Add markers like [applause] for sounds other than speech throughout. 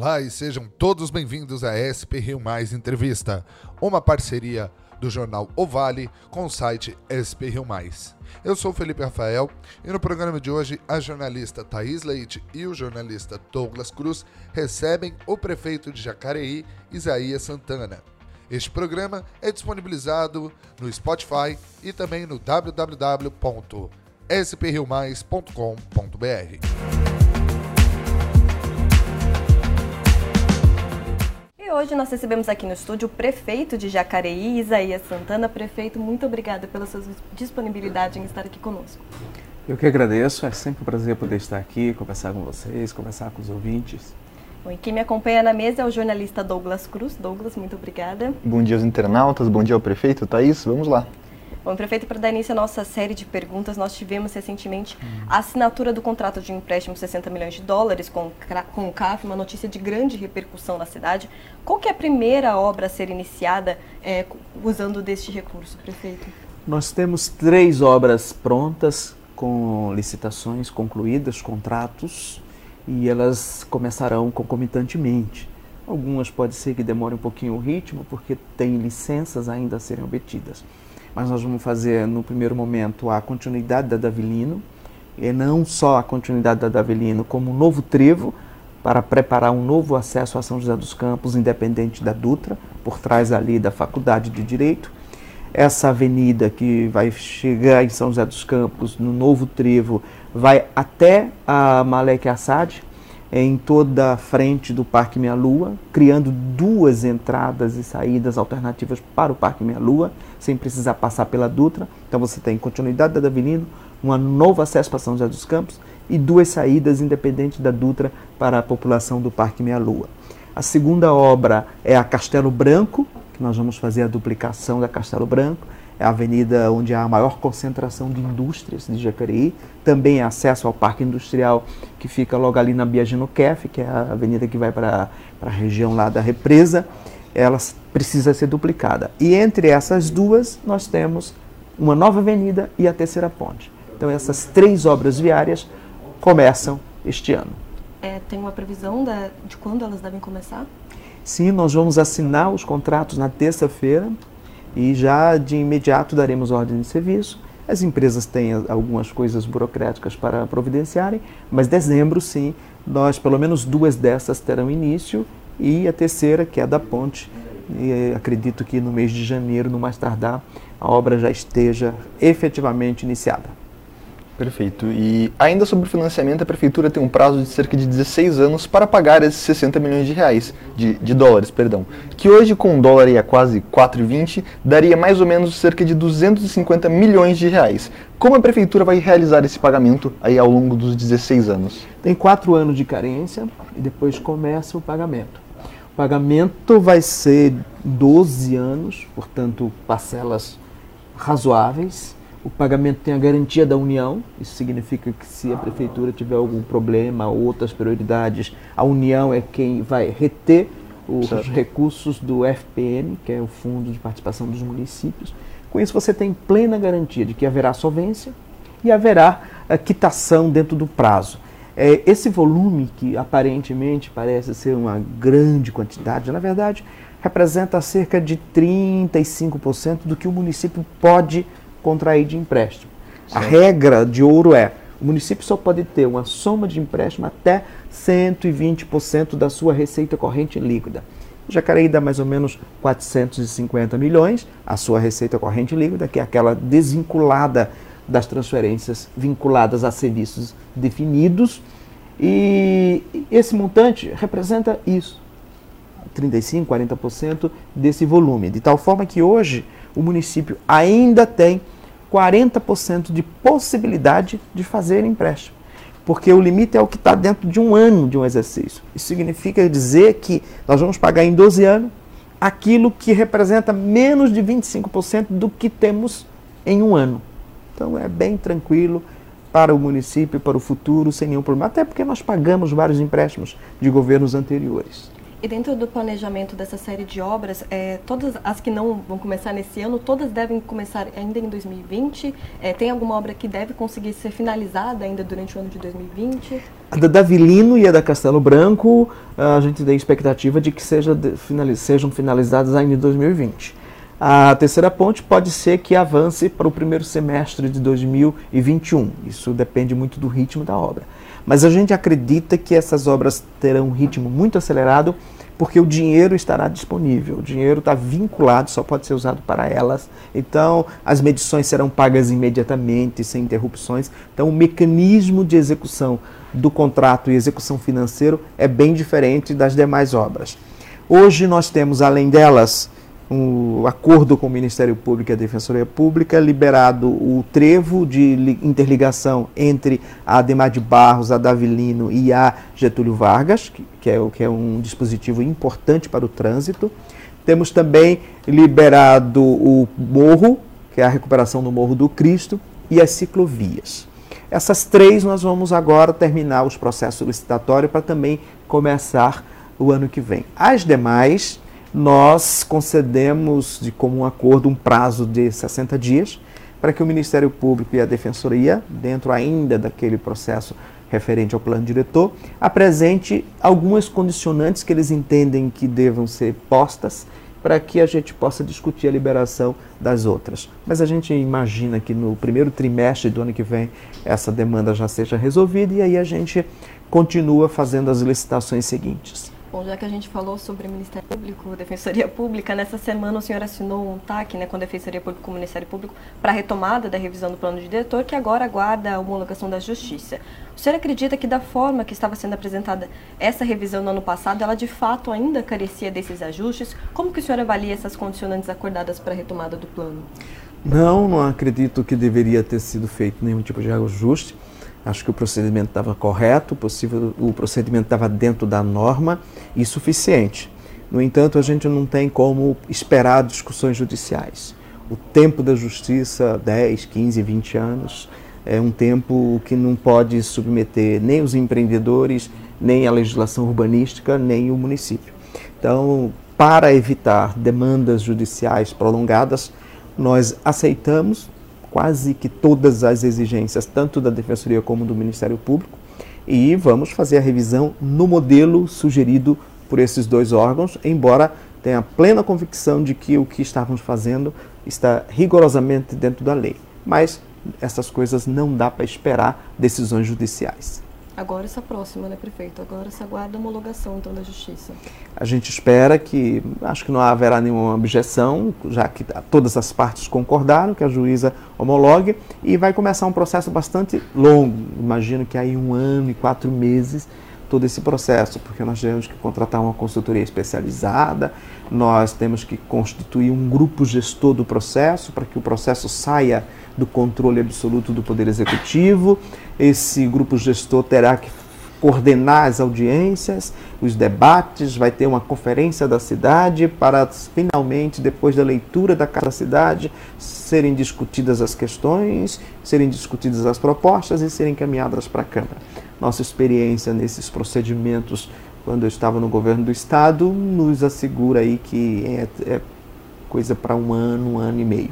Olá e sejam todos bem-vindos à SP Rio Mais Entrevista, uma parceria do jornal O Vale com o site SP Rio Mais. Eu sou Felipe Rafael e no programa de hoje a jornalista Thaís Leite e o jornalista Douglas Cruz recebem o prefeito de Jacareí, Isaías Santana. Este programa é disponibilizado no Spotify e também no www.spriomais.com.br. E hoje nós recebemos aqui no estúdio o prefeito de Jacareí, Isaías Santana. Prefeito, muito obrigada pela sua disponibilidade em estar aqui conosco. Eu que agradeço, é sempre um prazer poder estar aqui, conversar com vocês, conversar com os ouvintes. Bom, e quem me acompanha na mesa é o jornalista Douglas Cruz. Douglas, muito obrigada. Bom dia aos internautas, bom dia ao prefeito. Thaís, vamos lá. Bom, prefeito, para dar início à nossa série de perguntas, nós tivemos recentemente a assinatura do contrato de empréstimo de 60 milhões de dólares com, o CAF, uma notícia de grande repercussão na cidade. Qual que é a primeira obra a ser iniciada é, usando deste recurso, prefeito? Nós temos três obras prontas, com licitações concluídas, contratos, e elas começarão concomitantemente. Algumas pode ser que demore um pouquinho o ritmo, porque tem licenças ainda a serem obtidas mas nós vamos fazer no primeiro momento a continuidade da Davilino, e não só a continuidade da Davilino, como um novo trevo para preparar um novo acesso a São José dos Campos, independente da Dutra, por trás ali da Faculdade de Direito. Essa avenida que vai chegar em São José dos Campos, no novo trevo, vai até a Malek Assad, em toda a frente do Parque Minha Lua, criando duas entradas e saídas alternativas para o Parque Minha Lua, sem precisar passar pela Dutra. Então você tem continuidade da Davilino, um novo acesso para São José dos Campos e duas saídas independentes da Dutra para a população do Parque Minha Lua. A segunda obra é a Castelo Branco, que nós vamos fazer a duplicação da Castelo Branco é a avenida onde há a maior concentração de indústrias de Jacareí. Também é acesso ao Parque Industrial, que fica logo ali na Biagino Kef, que é a avenida que vai para a região lá da represa. Ela precisa ser duplicada. E entre essas duas, nós temos uma nova avenida e a terceira ponte. Então, essas três obras viárias começam este ano. É, tem uma previsão da, de quando elas devem começar? Sim, nós vamos assinar os contratos na terça-feira e já de imediato daremos ordem de serviço. As empresas têm algumas coisas burocráticas para providenciarem, mas dezembro sim, nós pelo menos duas dessas terão início e a terceira, que é a da ponte, e acredito que no mês de janeiro, no mais tardar, a obra já esteja efetivamente iniciada. Perfeito. E ainda sobre o financiamento, a prefeitura tem um prazo de cerca de 16 anos para pagar esses 60 milhões de reais, de, de dólares, perdão, que hoje com o dólar a quase 4,20 daria mais ou menos cerca de 250 milhões de reais. Como a prefeitura vai realizar esse pagamento aí ao longo dos 16 anos? Tem quatro anos de carência e depois começa o pagamento. O pagamento vai ser 12 anos, portanto parcelas razoáveis o pagamento tem a garantia da União, isso significa que se a prefeitura tiver algum problema, outras prioridades, a União é quem vai reter os certo. recursos do FPM, que é o Fundo de Participação dos Municípios. Com isso, você tem plena garantia de que haverá solvência e haverá a quitação dentro do prazo. É, esse volume, que aparentemente parece ser uma grande quantidade, na verdade, representa cerca de 35% do que o município pode contrair de empréstimo. Sim. A regra de ouro é: o município só pode ter uma soma de empréstimo até 120% da sua receita corrente líquida. Jacareí dá mais ou menos 450 milhões, a sua receita corrente líquida, que é aquela desvinculada das transferências vinculadas a serviços definidos. E esse montante representa isso, 35%, 40% desse volume. De tal forma que hoje o município ainda tem 40% de possibilidade de fazer empréstimo. Porque o limite é o que está dentro de um ano de um exercício. Isso significa dizer que nós vamos pagar em 12 anos aquilo que representa menos de 25% do que temos em um ano. Então é bem tranquilo para o município, para o futuro, sem nenhum problema. Até porque nós pagamos vários empréstimos de governos anteriores. E dentro do planejamento dessa série de obras, é, todas as que não vão começar nesse ano, todas devem começar ainda em 2020? É, tem alguma obra que deve conseguir ser finalizada ainda durante o ano de 2020? A da Davilino e a da Castelo Branco, a gente tem expectativa de que seja finaliz, sejam finalizadas ainda em 2020. A terceira ponte pode ser que avance para o primeiro semestre de 2021. Isso depende muito do ritmo da obra. Mas a gente acredita que essas obras terão um ritmo muito acelerado porque o dinheiro estará disponível. O dinheiro está vinculado, só pode ser usado para elas. Então, as medições serão pagas imediatamente, sem interrupções. Então, o mecanismo de execução do contrato e execução financeiro é bem diferente das demais obras. Hoje nós temos, além delas, um acordo com o Ministério Público e a Defensoria Pública, liberado o trevo de interligação entre a Ademar de Barros, a Davilino e a Getúlio Vargas, que, é, que é um dispositivo importante para o trânsito. Temos também liberado o morro, que é a recuperação do Morro do Cristo, e as ciclovias. Essas três nós vamos agora terminar os processos licitatórios para também começar o ano que vem. As demais nós concedemos de comum acordo um prazo de 60 dias para que o Ministério Público e a Defensoria, dentro ainda daquele processo referente ao plano diretor, apresente algumas condicionantes que eles entendem que devam ser postas para que a gente possa discutir a liberação das outras. Mas a gente imagina que no primeiro trimestre do ano que vem essa demanda já seja resolvida e aí a gente continua fazendo as licitações seguintes. Bom, já que a gente falou sobre Ministério Público, Defensoria Pública, nessa semana o senhor assinou um TAC né, com a Defensoria Pública e o Ministério Público para a retomada da revisão do plano de diretor, que agora aguarda a homologação da Justiça. O senhor acredita que da forma que estava sendo apresentada essa revisão no ano passado, ela de fato ainda carecia desses ajustes? Como que o senhor avalia essas condicionantes acordadas para a retomada do plano? Não, não acredito que deveria ter sido feito nenhum tipo de ajuste. Acho que o procedimento estava correto, possível, o procedimento estava dentro da norma e suficiente. No entanto, a gente não tem como esperar discussões judiciais. O tempo da justiça, 10, 15, 20 anos, é um tempo que não pode submeter nem os empreendedores, nem a legislação urbanística, nem o município. Então, para evitar demandas judiciais prolongadas, nós aceitamos quase que todas as exigências, tanto da Defensoria como do Ministério Público, e vamos fazer a revisão no modelo sugerido por esses dois órgãos, embora tenha plena convicção de que o que estávamos fazendo está rigorosamente dentro da lei. Mas essas coisas não dá para esperar decisões judiciais. Agora está próxima, né, prefeito? Agora se aguarda a homologação, então, da Justiça. A gente espera que, acho que não haverá nenhuma objeção, já que todas as partes concordaram que a juíza homologue, e vai começar um processo bastante longo, imagino que aí um ano e quatro meses, todo esse processo, porque nós temos que contratar uma consultoria especializada, nós temos que constituir um grupo gestor do processo para que o processo saia do controle absoluto do Poder Executivo. Esse grupo gestor terá que coordenar as audiências, os debates, vai ter uma conferência da cidade para finalmente, depois da leitura da Carta da Cidade, serem discutidas as questões, serem discutidas as propostas e serem encaminhadas para a Câmara. Nossa experiência nesses procedimentos, quando eu estava no governo do Estado, nos assegura aí que é, é coisa para um ano, um ano e meio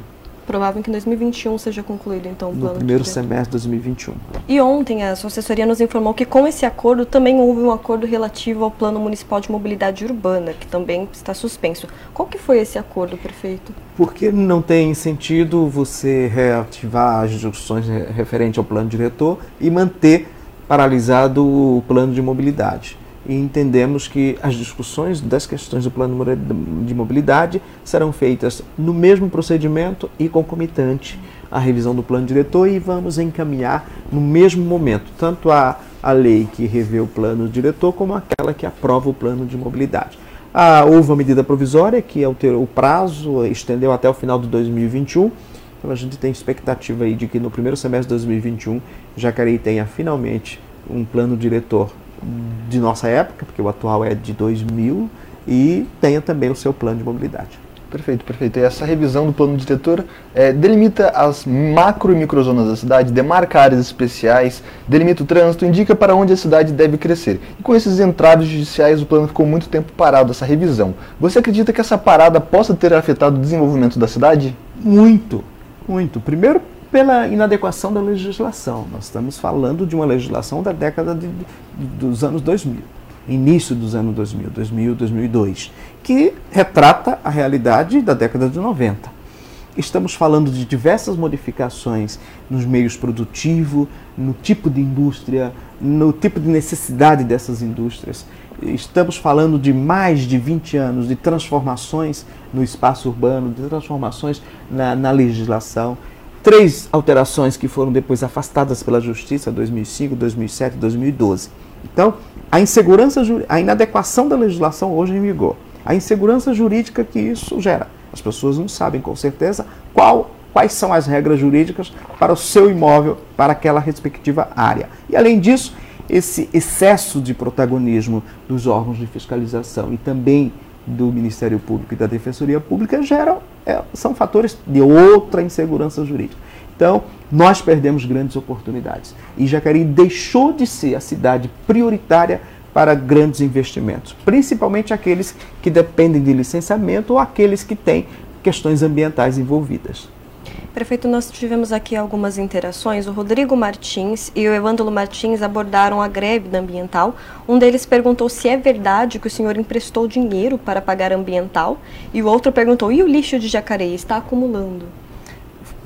provável que em 2021 seja concluído então o plano. No primeiro semestre de 2021. E ontem a sua assessoria nos informou que com esse acordo também houve um acordo relativo ao Plano Municipal de Mobilidade Urbana, que também está suspenso. Qual que foi esse acordo, prefeito? Porque não tem sentido você reativar as discussões referentes ao plano diretor e manter paralisado o plano de mobilidade e entendemos que as discussões das questões do plano de mobilidade serão feitas no mesmo procedimento e concomitante à revisão do plano diretor e vamos encaminhar no mesmo momento tanto a, a lei que revê o plano diretor como aquela que aprova o plano de mobilidade. Ah, houve uma medida provisória que alterou o prazo, estendeu até o final de 2021. Então a gente tem expectativa aí de que no primeiro semestre de 2021 Jacareí tenha finalmente um plano diretor de nossa época, porque o atual é de 2000, e tenha também o seu plano de mobilidade. Perfeito, perfeito. E essa revisão do plano diretor é, delimita as macro e microzonas da cidade, demarca áreas especiais, delimita o trânsito, indica para onde a cidade deve crescer. E com esses entraves judiciais, o plano ficou muito tempo parado, essa revisão. Você acredita que essa parada possa ter afetado o desenvolvimento da cidade? Muito, muito. Primeiro, pela inadequação da legislação. Nós estamos falando de uma legislação da década de, dos anos 2000 início dos anos 2000, 2000, 2002, que retrata a realidade da década de 90. Estamos falando de diversas modificações nos meios produtivos, no tipo de indústria, no tipo de necessidade dessas indústrias. Estamos falando de mais de 20 anos de transformações no espaço urbano, de transformações na, na legislação. Três alterações que foram depois afastadas pela Justiça, 2005, 2007 e 2012. Então, a insegurança, a inadequação da legislação hoje em vigor, a insegurança jurídica que isso gera. As pessoas não sabem com certeza qual, quais são as regras jurídicas para o seu imóvel, para aquela respectiva área. E além disso, esse excesso de protagonismo dos órgãos de fiscalização e também do Ministério Público e da Defensoria Pública geram, é, são fatores de outra insegurança jurídica. Então, nós perdemos grandes oportunidades. E Jacareí deixou de ser a cidade prioritária para grandes investimentos, principalmente aqueles que dependem de licenciamento ou aqueles que têm questões ambientais envolvidas. Prefeito, nós tivemos aqui algumas interações. O Rodrigo Martins e o Evândalo Martins abordaram a greve da ambiental. Um deles perguntou se é verdade que o senhor emprestou dinheiro para pagar ambiental e o outro perguntou: e o lixo de Jacareí está acumulando?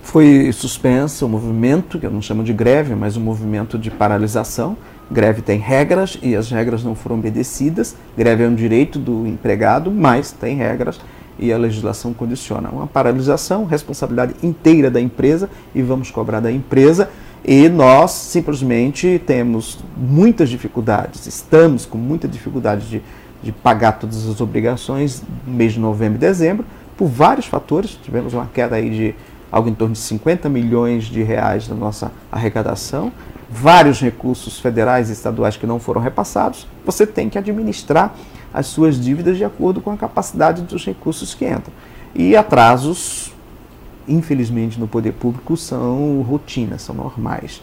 Foi suspenso o movimento, que eu não chamo de greve, mas um movimento de paralisação. Greve tem regras e as regras não foram obedecidas. Greve é um direito do empregado, mas tem regras e a legislação condiciona. Uma paralisação, responsabilidade inteira da empresa e vamos cobrar da empresa. E nós simplesmente temos muitas dificuldades, estamos com muita dificuldade de, de pagar todas as obrigações no mês de novembro e dezembro, por vários fatores. Tivemos uma queda aí de algo em torno de 50 milhões de reais da nossa arrecadação, vários recursos federais e estaduais que não foram repassados, você tem que administrar as suas dívidas de acordo com a capacidade dos recursos que entram. E atrasos, infelizmente, no poder público são rotina, são normais.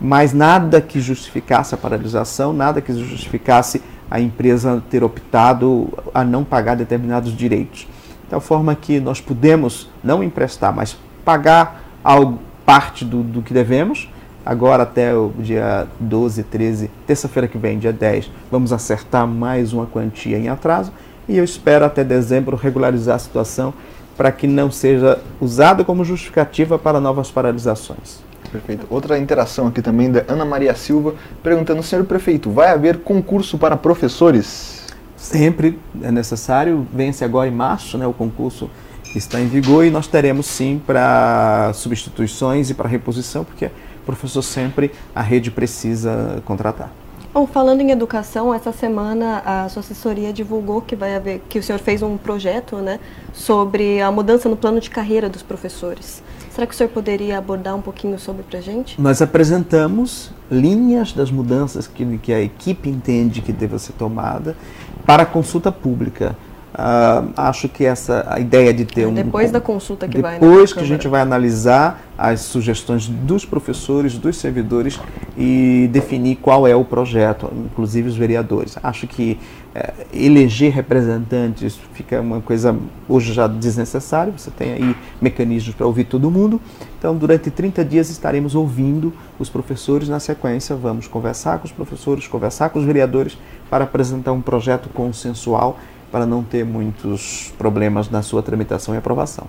Mas nada que justificasse a paralisação, nada que justificasse a empresa ter optado a não pagar determinados direitos. Tal forma que nós podemos não emprestar, mas pagar algo, parte do, do que devemos. Agora até o dia 12, 13, terça-feira que vem, dia 10, vamos acertar mais uma quantia em atraso e eu espero até dezembro regularizar a situação para que não seja usada como justificativa para novas paralisações. Perfeito. Outra interação aqui também da Ana Maria Silva, perguntando, senhor prefeito, vai haver concurso para professores? Sempre é necessário, vence agora em março né, o concurso está em vigor e nós teremos sim para substituições e para reposição, porque professor sempre a rede precisa contratar. Bom, falando em educação, essa semana a sua assessoria divulgou que vai haver, que o senhor fez um projeto, né, sobre a mudança no plano de carreira dos professores. Será que o senhor poderia abordar um pouquinho sobre para a gente? Nós apresentamos linhas das mudanças que, que a equipe entende que deva ser tomada para consulta pública. Uh, acho que essa a ideia de ter é, um depois da consulta que depois vai depois que a gente vai analisar as sugestões dos professores, dos servidores e definir qual é o projeto, inclusive os vereadores. Acho que é, eleger representantes fica uma coisa hoje já desnecessária. Você tem aí mecanismos para ouvir todo mundo. Então, durante 30 dias estaremos ouvindo os professores. Na sequência, vamos conversar com os professores, conversar com os vereadores para apresentar um projeto consensual para não ter muitos problemas na sua tramitação e aprovação.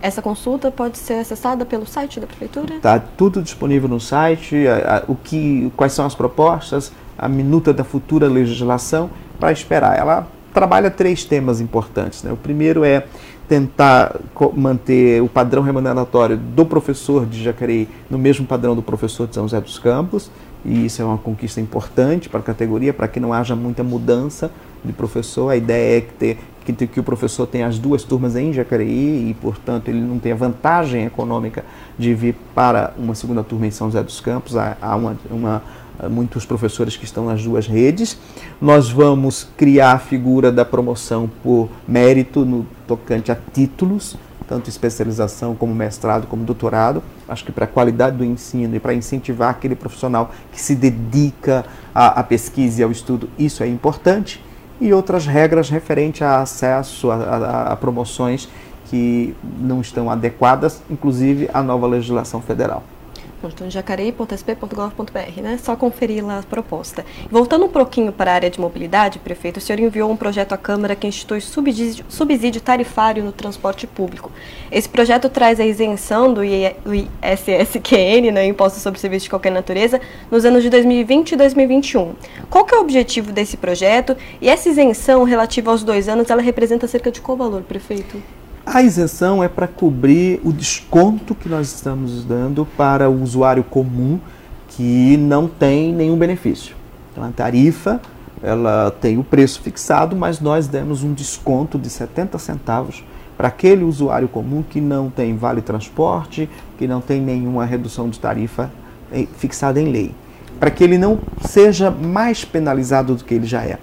Essa consulta pode ser acessada pelo site da prefeitura? Está tudo disponível no site, a, a, o que, quais são as propostas, a minuta da futura legislação para esperar. Ela trabalha três temas importantes. Né? O primeiro é tentar manter o padrão remuneratório do professor de Jacareí no mesmo padrão do professor de São José dos Campos, e isso é uma conquista importante para a categoria, para que não haja muita mudança de professor. A ideia é ter que, que o professor tem as duas turmas em Jacareí e, portanto, ele não tem a vantagem econômica de vir para uma segunda turma em São José dos Campos. Há, há uma, uma, muitos professores que estão nas duas redes. Nós vamos criar a figura da promoção por mérito no tocante a títulos, tanto especialização como mestrado, como doutorado. Acho que para a qualidade do ensino e para incentivar aquele profissional que se dedica à, à pesquisa e ao estudo, isso é importante e outras regras referentes a acesso a, a, a promoções que não estão adequadas, inclusive à nova legislação federal. Então, jacareí.sp.gov.br, né? Só conferir lá a proposta. Voltando um pouquinho para a área de mobilidade, prefeito, o senhor enviou um projeto à Câmara que institui subsídio, subsídio tarifário no transporte público. Esse projeto traz a isenção do ISSQN, né, Imposto sobre Serviços de Qualquer Natureza, nos anos de 2020 e 2021. Qual que é o objetivo desse projeto? E essa isenção relativa aos dois anos, ela representa cerca de qual valor, prefeito? A isenção é para cobrir o desconto que nós estamos dando para o usuário comum que não tem nenhum benefício. Então, a tarifa ela tem o preço fixado, mas nós demos um desconto de 70 centavos para aquele usuário comum que não tem vale transporte, que não tem nenhuma redução de tarifa eh, fixada em lei, para que ele não seja mais penalizado do que ele já é.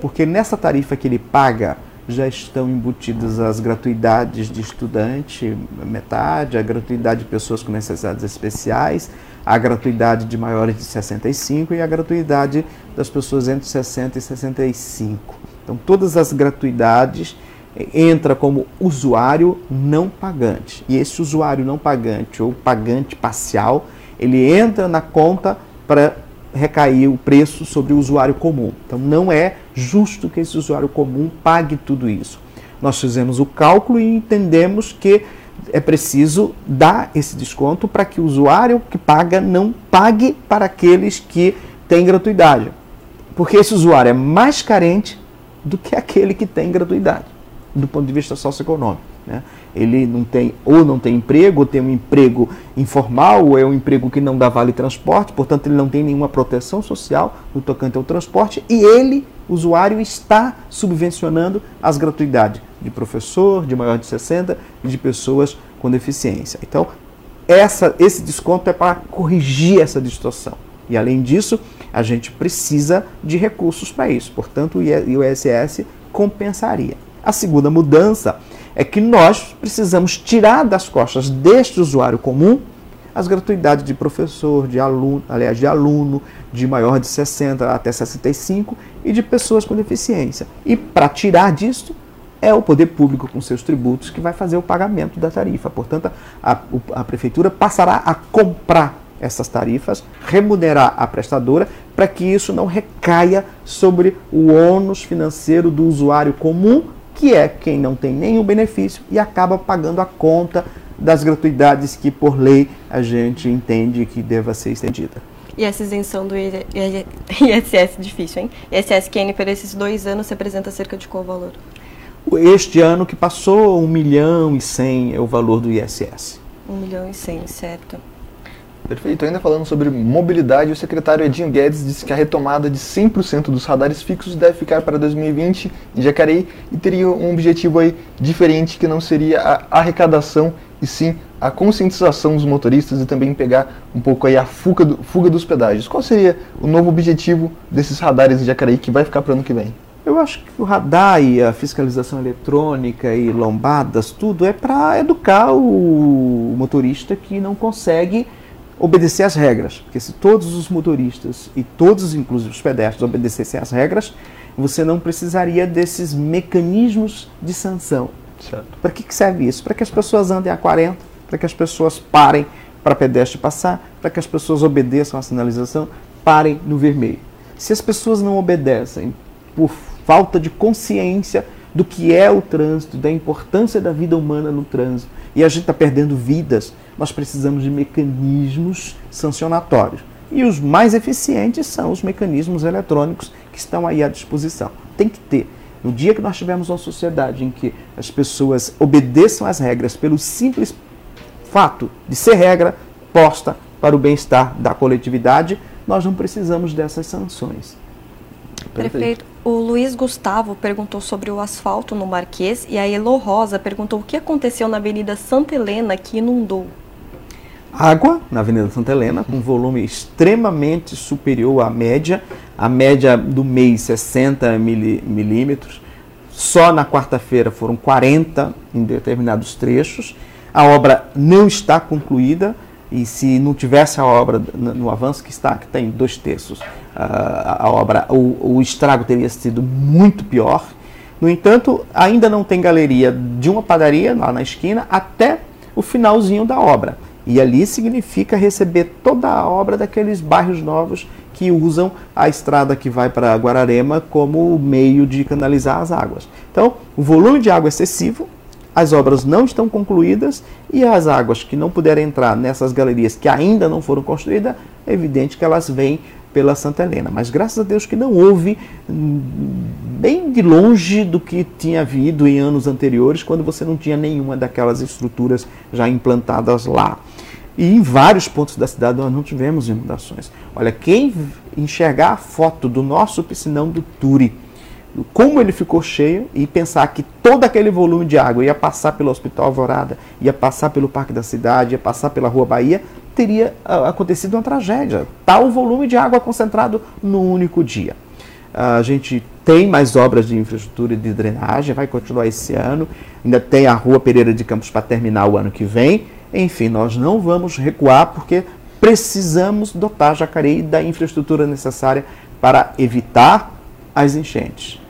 Porque nessa tarifa que ele paga, já estão embutidas as gratuidades de estudante, metade, a gratuidade de pessoas com necessidades especiais, a gratuidade de maiores de 65 e a gratuidade das pessoas entre 60 e 65. Então, todas as gratuidades eh, entra como usuário não pagante. E esse usuário não pagante ou pagante parcial, ele entra na conta para recair o preço sobre o usuário comum. Então não é justo que esse usuário comum pague tudo isso. Nós fizemos o cálculo e entendemos que é preciso dar esse desconto para que o usuário que paga não pague para aqueles que têm gratuidade. Porque esse usuário é mais carente do que aquele que tem gratuidade, do ponto de vista socioeconômico. Né? Ele não tem, ou não tem emprego, ou tem um emprego informal, ou é um emprego que não dá vale transporte, portanto ele não tem nenhuma proteção social no tocante ao transporte, e ele, usuário, está subvencionando as gratuidades de professor, de maior de 60 e de pessoas com deficiência. Então, essa, esse desconto é para corrigir essa distorção. E além disso, a gente precisa de recursos para isso. Portanto, o ISS compensaria. A segunda mudança é que nós precisamos tirar das costas deste usuário comum as gratuidades de professor, de aluno, aliás, de aluno, de maior de 60 até 65 e de pessoas com deficiência. E para tirar disto, é o poder público com seus tributos que vai fazer o pagamento da tarifa. Portanto, a, a prefeitura passará a comprar essas tarifas, remunerar a prestadora para que isso não recaia sobre o ônus financeiro do usuário comum que é quem não tem nenhum benefício e acaba pagando a conta das gratuidades que, por lei, a gente entende que deva ser estendida. E essa isenção do ISS, [laughs] difícil, hein? ISSQN, por esses dois anos, representa cerca de qual valor? Este ano que passou, 1 milhão e 100 é o valor do ISS. 1 milhão e 100, certo. Perfeito. Ainda falando sobre mobilidade, o secretário Edinho Guedes disse que a retomada de 100% dos radares fixos deve ficar para 2020 em Jacareí e teria um objetivo aí diferente que não seria a arrecadação e sim a conscientização dos motoristas e também pegar um pouco aí a fuga, do, fuga dos pedágios. Qual seria o novo objetivo desses radares em Jacareí que vai ficar para o ano que vem? Eu acho que o radar e a fiscalização eletrônica e lombadas, tudo é para educar o motorista que não consegue obedecer às regras. Porque se todos os motoristas e todos, inclusive os pedestres, obedecessem às regras, você não precisaria desses mecanismos de sanção. Para que serve isso? Para que as pessoas andem a 40, para que as pessoas parem para pedestre passar, para que as pessoas obedeçam à sinalização, parem no vermelho. Se as pessoas não obedecem por falta de consciência do que é o trânsito, da importância da vida humana no trânsito, e a gente está perdendo vidas, nós precisamos de mecanismos sancionatórios. E os mais eficientes são os mecanismos eletrônicos que estão aí à disposição. Tem que ter. No dia que nós tivermos uma sociedade em que as pessoas obedeçam às regras pelo simples fato de ser regra posta para o bem-estar da coletividade, nós não precisamos dessas sanções. Prefeito, o Luiz Gustavo perguntou sobre o asfalto no Marquês e a Elo Rosa perguntou o que aconteceu na Avenida Santa Helena que inundou. Água na Avenida Santa Helena, com volume extremamente superior à média, a média do mês 60 milímetros. Só na quarta-feira foram 40 em determinados trechos. A obra não está concluída e se não tivesse a obra no, avanço que está, que tem dois terços, a, a obra, o, o estrago teria sido muito pior. No entanto, ainda não tem galeria de uma padaria lá na esquina até o finalzinho da obra. E ali significa receber toda a obra daqueles bairros novos que usam a estrada que vai para Guararema como meio de canalizar as águas. Então, o volume de água é excessivo, as obras não estão concluídas e as águas que não puderem entrar nessas galerias que ainda não foram construídas, é evidente que elas vêm pela Santa Helena. Mas graças a Deus que não houve, hum, bem de longe do que tinha havido em anos anteriores, quando você não tinha nenhuma daquelas estruturas já implantadas lá. E em vários pontos da cidade nós não tivemos inundações. Olha, quem enxergar a foto do nosso piscinão do Turi, como ele ficou cheio e pensar que todo aquele volume de água ia passar pelo Hospital Alvorada, ia passar pelo Parque da Cidade, ia passar pela Rua Bahia, teria uh, acontecido uma tragédia. Tal volume de água concentrado no único dia. Uh, a gente tem mais obras de infraestrutura e de drenagem, vai continuar esse ano. Ainda tem a Rua Pereira de Campos para terminar o ano que vem. Enfim, nós não vamos recuar porque precisamos dotar Jacareí da infraestrutura necessária para evitar as enchentes.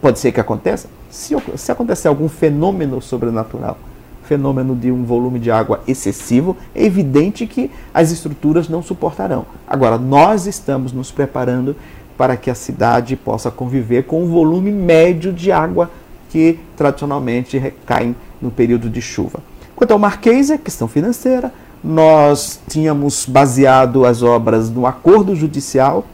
Pode ser que aconteça? Se, se acontecer algum fenômeno sobrenatural, fenômeno de um volume de água excessivo, é evidente que as estruturas não suportarão. Agora, nós estamos nos preparando para que a cidade possa conviver com um volume médio de água que tradicionalmente recaem no período de chuva. Quanto ao Marquês, é questão financeira. Nós tínhamos baseado as obras no acordo judicial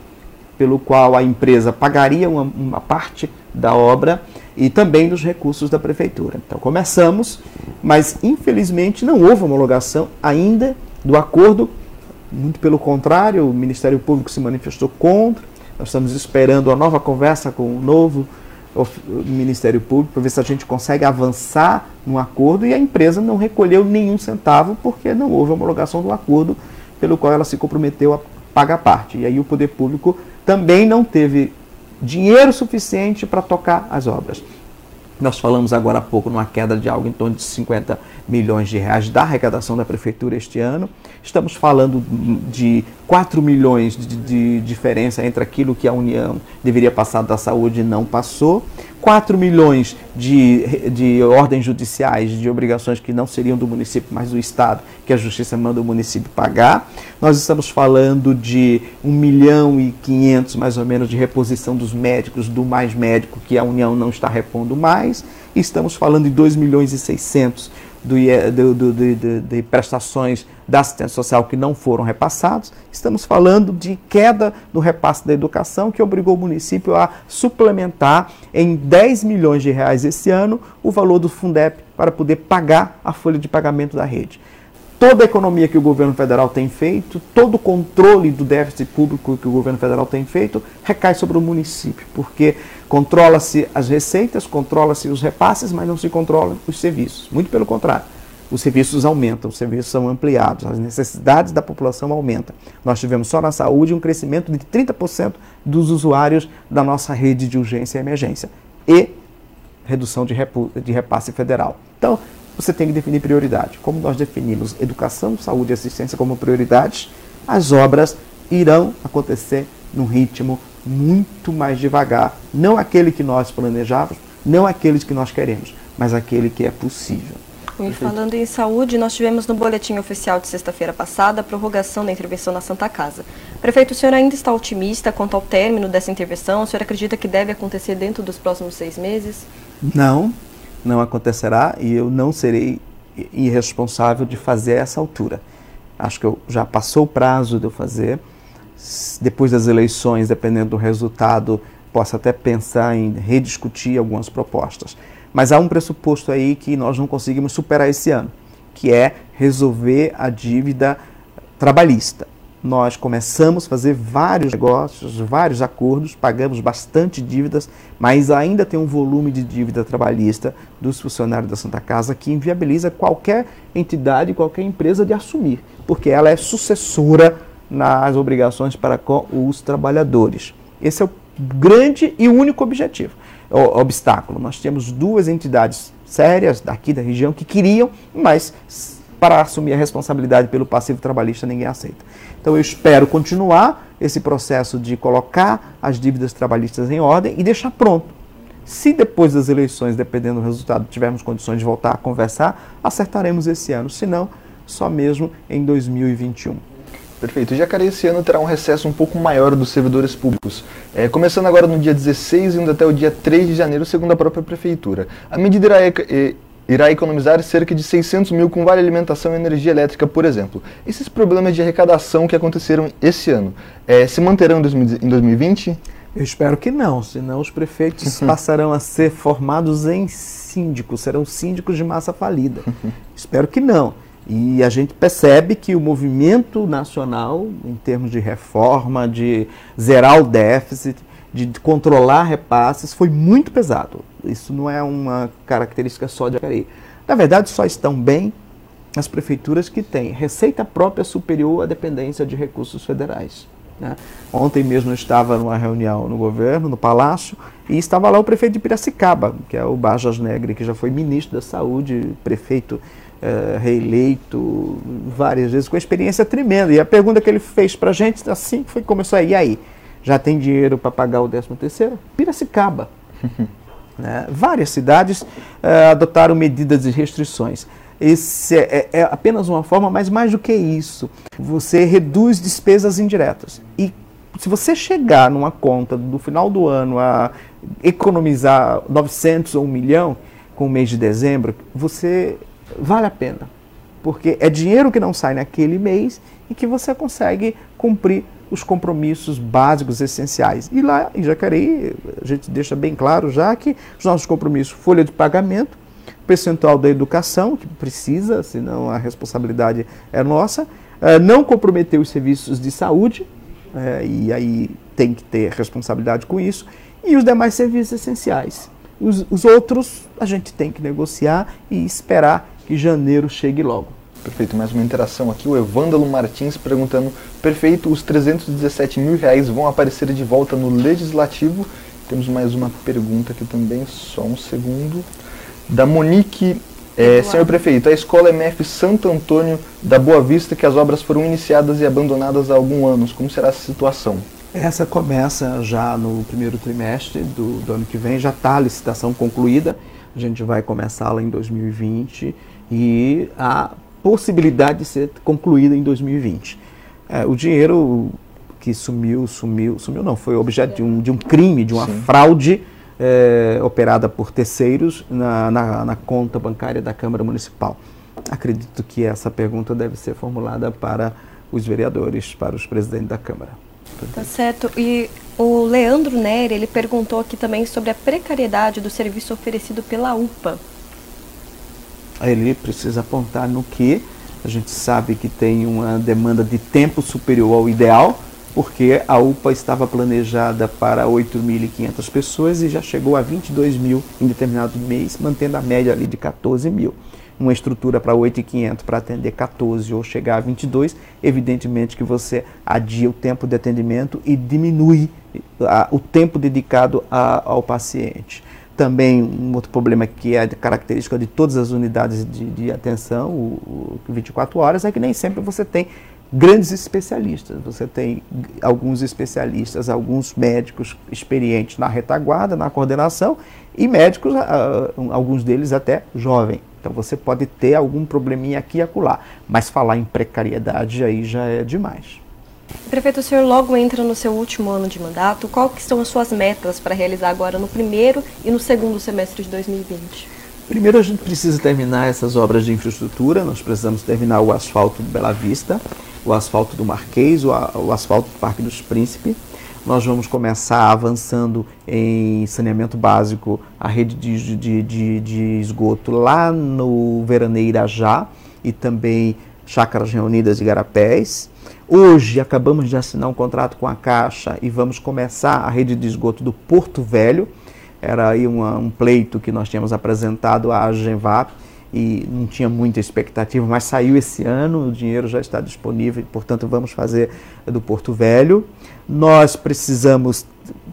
pelo qual a empresa pagaria uma, uma parte da obra e também dos recursos da prefeitura. Então começamos, mas infelizmente não houve homologação ainda do acordo, muito pelo contrário, o Ministério Público se manifestou contra. Nós estamos esperando a nova conversa com o novo Ministério Público para ver se a gente consegue avançar no acordo e a empresa não recolheu nenhum centavo porque não houve homologação do acordo pelo qual ela se comprometeu a pagar parte. E aí o poder público também não teve dinheiro suficiente para tocar as obras. Nós falamos agora há pouco numa queda de algo em torno de 50 milhões de reais da arrecadação da prefeitura este ano. Estamos falando de 4 milhões de, de diferença entre aquilo que a União deveria passar da saúde e não passou. 4 milhões de, de ordens judiciais, de obrigações que não seriam do município, mas do Estado, que a Justiça manda o município pagar. Nós estamos falando de 1 milhão e 500, mais ou menos, de reposição dos médicos, do mais médico, que a União não está repondo mais. Estamos falando de 2 milhões e 600 do, do, do, de prestações da assistência social que não foram repassados. Estamos falando de queda no repasse da educação, que obrigou o município a suplementar em 10 milhões de reais esse ano o valor do Fundep para poder pagar a folha de pagamento da rede toda a economia que o governo federal tem feito, todo o controle do déficit público que o governo federal tem feito, recai sobre o município, porque controla-se as receitas, controla-se os repasses, mas não se controla os serviços. Muito pelo contrário. Os serviços aumentam, os serviços são ampliados, as necessidades da população aumentam. Nós tivemos só na saúde um crescimento de 30% dos usuários da nossa rede de urgência e emergência e redução de, de repasse federal. Então, você tem que definir prioridade. Como nós definimos educação, saúde e assistência como prioridades, as obras irão acontecer num ritmo muito mais devagar. Não aquele que nós planejávamos, não aqueles que nós queremos, mas aquele que é possível. E falando em saúde, nós tivemos no boletim oficial de sexta-feira passada a prorrogação da intervenção na Santa Casa. Prefeito, o senhor ainda está otimista quanto ao término dessa intervenção? O senhor acredita que deve acontecer dentro dos próximos seis meses? Não, não acontecerá e eu não serei irresponsável de fazer essa altura. Acho que eu já passou o prazo de eu fazer. Depois das eleições, dependendo do resultado, posso até pensar em rediscutir algumas propostas. Mas há um pressuposto aí que nós não conseguimos superar esse ano, que é resolver a dívida trabalhista. nós começamos a fazer vários negócios, vários acordos, pagamos bastante dívidas, mas ainda tem um volume de dívida trabalhista dos funcionários da Santa Casa que inviabiliza qualquer entidade, qualquer empresa de assumir, porque ela é sucessora nas obrigações para com os trabalhadores. Esse é o grande e único objetivo, obstáculo. Nós temos duas entidades sérias daqui da região que queriam, mas para assumir a responsabilidade pelo passivo trabalhista ninguém aceita. Então eu espero continuar esse processo de colocar as dívidas trabalhistas em ordem e deixar pronto. Se depois das eleições, dependendo do resultado, tivermos condições de voltar a conversar, acertaremos esse ano. Se não, só mesmo em 2021. Perfeito. Jacareí esse ano terá um recesso um pouco maior dos servidores públicos, é, começando agora no dia 16 e indo até o dia 3 de janeiro, segundo a própria Prefeitura. A medida irá, irá economizar cerca de 600 mil com vale alimentação e energia elétrica, por exemplo. Esses problemas de arrecadação que aconteceram esse ano é, se manterão em 2020? Eu espero que não, senão os prefeitos [laughs] passarão a ser formados em síndicos, serão síndicos de massa falida. [laughs] espero que não. E a gente percebe que o movimento nacional, em termos de reforma, de zerar o déficit, de controlar repasses, foi muito pesado. Isso não é uma característica só de Jacareí. Na verdade, só estão bem as prefeituras que têm receita própria superior à dependência de recursos federais. Né? Ontem mesmo eu estava numa reunião no governo, no Palácio, e estava lá o prefeito de Piracicaba, que é o Bajas Negre, que já foi ministro da Saúde, prefeito uh, reeleito várias vezes, com experiência tremenda. E a pergunta que ele fez para a gente, assim foi começou aí, e aí? Já tem dinheiro para pagar o 13 terceiro? Piracicaba. [laughs] né? Várias cidades uh, adotaram medidas de restrições. Esse é, é, é apenas uma forma, mas mais do que isso, você reduz despesas indiretas. E se você chegar numa conta do final do ano a economizar 900 ou 1 milhão com o mês de dezembro, você vale a pena. Porque é dinheiro que não sai naquele mês e que você consegue cumprir os compromissos básicos, essenciais. E lá em Jacareí, a gente deixa bem claro já que os nossos compromissos, folha de pagamento, percentual da educação, que precisa, senão a responsabilidade é nossa, é, não comprometer os serviços de saúde, é, e aí tem que ter responsabilidade com isso, e os demais serviços essenciais. Os outros a gente tem que negociar e esperar que janeiro chegue logo. Perfeito, mais uma interação aqui. O Evândalo Martins perguntando: perfeito, os 317 mil reais vão aparecer de volta no Legislativo? Temos mais uma pergunta aqui também, só um segundo. Da Monique é, senhor prefeito, a escola MF Santo Antônio da Boa Vista, que as obras foram iniciadas e abandonadas há alguns anos, como será essa situação? Essa começa já no primeiro trimestre do, do ano que vem, já está a licitação concluída, a gente vai começá-la em 2020 e a possibilidade de ser concluída em 2020. É, o dinheiro que sumiu, sumiu, sumiu não, foi objeto de um, de um crime, de uma Sim. fraude é, operada por terceiros na, na, na conta bancária da Câmara Municipal. Acredito que essa pergunta deve ser formulada para os vereadores, para os presidentes da Câmara. Tá certo. E o Leandro Neri, ele perguntou aqui também sobre a precariedade do serviço oferecido pela UPA ele precisa apontar no que a gente sabe que tem uma demanda de tempo superior ao ideal, porque a UPA estava planejada para 8.500 pessoas e já chegou a 22 mil em determinado mês, mantendo a média ali de 14 mil. Uma estrutura para 8.500 para atender 14 ou chegar a 22, evidentemente que você adia o tempo de atendimento e diminui a, o tempo dedicado a, ao paciente. Também um outro problema que é característica de todas as unidades de, de atenção, o, o 24 horas, é que nem sempre você tem grandes especialistas. Você tem alguns especialistas, alguns médicos experientes na retaguarda, na coordenação, e médicos, uh, alguns deles até jovem. Então você pode ter algum probleminha aqui e acolá, mas falar em precariedade aí já é demais. Prefeito, o senhor logo entra no seu último ano de mandato. Quais que são as suas metas para realizar agora no primeiro e no segundo semestre de 2020? Primeiro a gente precisa terminar essas obras de infraestrutura. Nós precisamos terminar o asfalto do Bela Vista, o asfalto do Marquês, o, o asfalto do Parque dos Príncipes. Nós vamos começar avançando em saneamento básico, a rede de, de, de, de esgoto lá no Veraneira já e também Chácaras Reunidas e Garapés. Hoje acabamos de assinar um contrato com a Caixa e vamos começar a rede de esgoto do Porto Velho. Era aí uma, um pleito que nós tínhamos apresentado à Genvap e não tinha muita expectativa, mas saiu esse ano, o dinheiro já está disponível, portanto vamos fazer do Porto Velho. Nós precisamos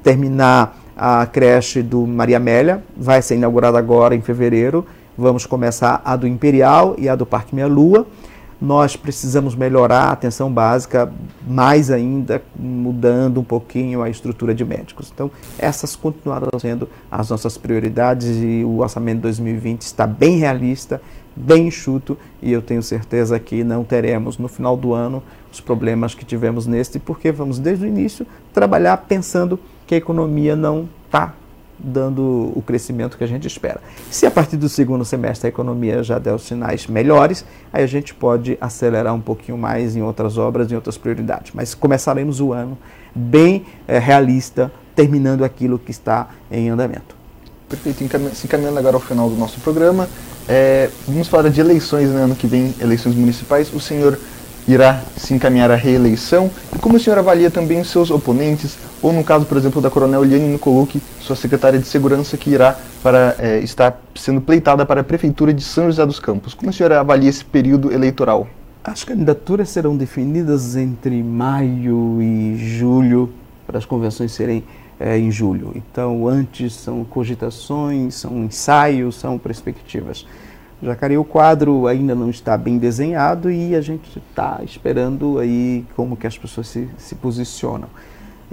terminar a creche do Maria Amélia, vai ser inaugurada agora em fevereiro. Vamos começar a do Imperial e a do Parque Minha Lua. Nós precisamos melhorar a atenção básica, mais ainda mudando um pouquinho a estrutura de médicos. Então, essas continuarão sendo as nossas prioridades e o orçamento de 2020 está bem realista, bem enxuto e eu tenho certeza que não teremos no final do ano os problemas que tivemos neste, porque vamos desde o início trabalhar pensando que a economia não está dando o crescimento que a gente espera. Se a partir do segundo semestre a economia já der os sinais melhores, aí a gente pode acelerar um pouquinho mais em outras obras, em outras prioridades. Mas começaremos o ano bem é, realista, terminando aquilo que está em andamento. Perfeito. Se encaminhando agora ao final do nosso programa, é, vamos falar de eleições no né, ano que vem, eleições municipais. O senhor irá se encaminhar à reeleição? E como o senhor avalia também os seus oponentes, ou no caso, por exemplo, da Coronel Liane Nicolucci, sua secretária de Segurança, que irá para, é, estar sendo pleitada para a Prefeitura de São José dos Campos. Como o senhor avalia esse período eleitoral? As candidaturas serão definidas entre maio e julho, para as convenções serem é, em julho. Então, antes são cogitações, são ensaios, são perspectivas. Jacareí, o quadro ainda não está bem desenhado e a gente está esperando aí como que as pessoas se, se posicionam.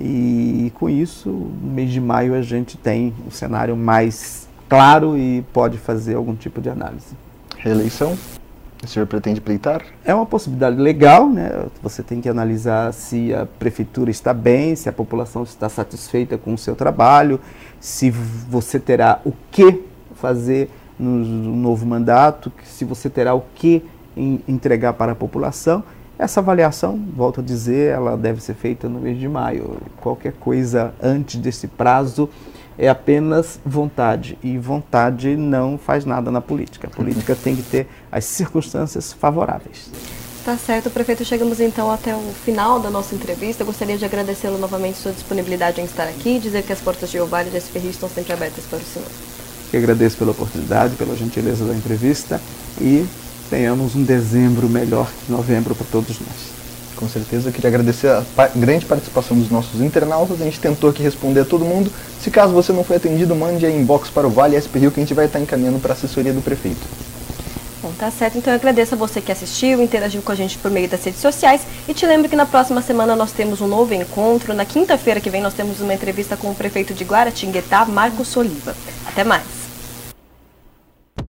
E com isso, no mês de maio, a gente tem um cenário mais claro e pode fazer algum tipo de análise. Reeleição? O senhor pretende pleitar? É uma possibilidade legal, né? Você tem que analisar se a prefeitura está bem, se a população está satisfeita com o seu trabalho, se você terá o que fazer no novo mandato, se você terá o que entregar para a população. Essa avaliação, volto a dizer, ela deve ser feita no mês de maio. Qualquer coisa antes desse prazo é apenas vontade. E vontade não faz nada na política. A política tem que ter as circunstâncias favoráveis. Tá certo, prefeito. Chegamos então até o final da nossa entrevista. Eu gostaria de agradecê-lo novamente sua disponibilidade em estar aqui, dizer que as portas de Ovário e de SPRI estão sempre abertas para o senhor que agradeço pela oportunidade, pela gentileza da entrevista e tenhamos um dezembro melhor que novembro para todos nós. Com certeza, eu queria agradecer a pa grande participação dos nossos internautas. A gente tentou aqui responder a todo mundo. Se caso você não foi atendido, mande a inbox para o Vale SP Rio que a gente vai estar encaminhando para a assessoria do prefeito. Bom, tá certo. Então eu agradeço a você que assistiu, interagiu com a gente por meio das redes sociais e te lembro que na próxima semana nós temos um novo encontro. Na quinta-feira que vem nós temos uma entrevista com o prefeito de Guaratinguetá, Marcos Soliva. Até mais.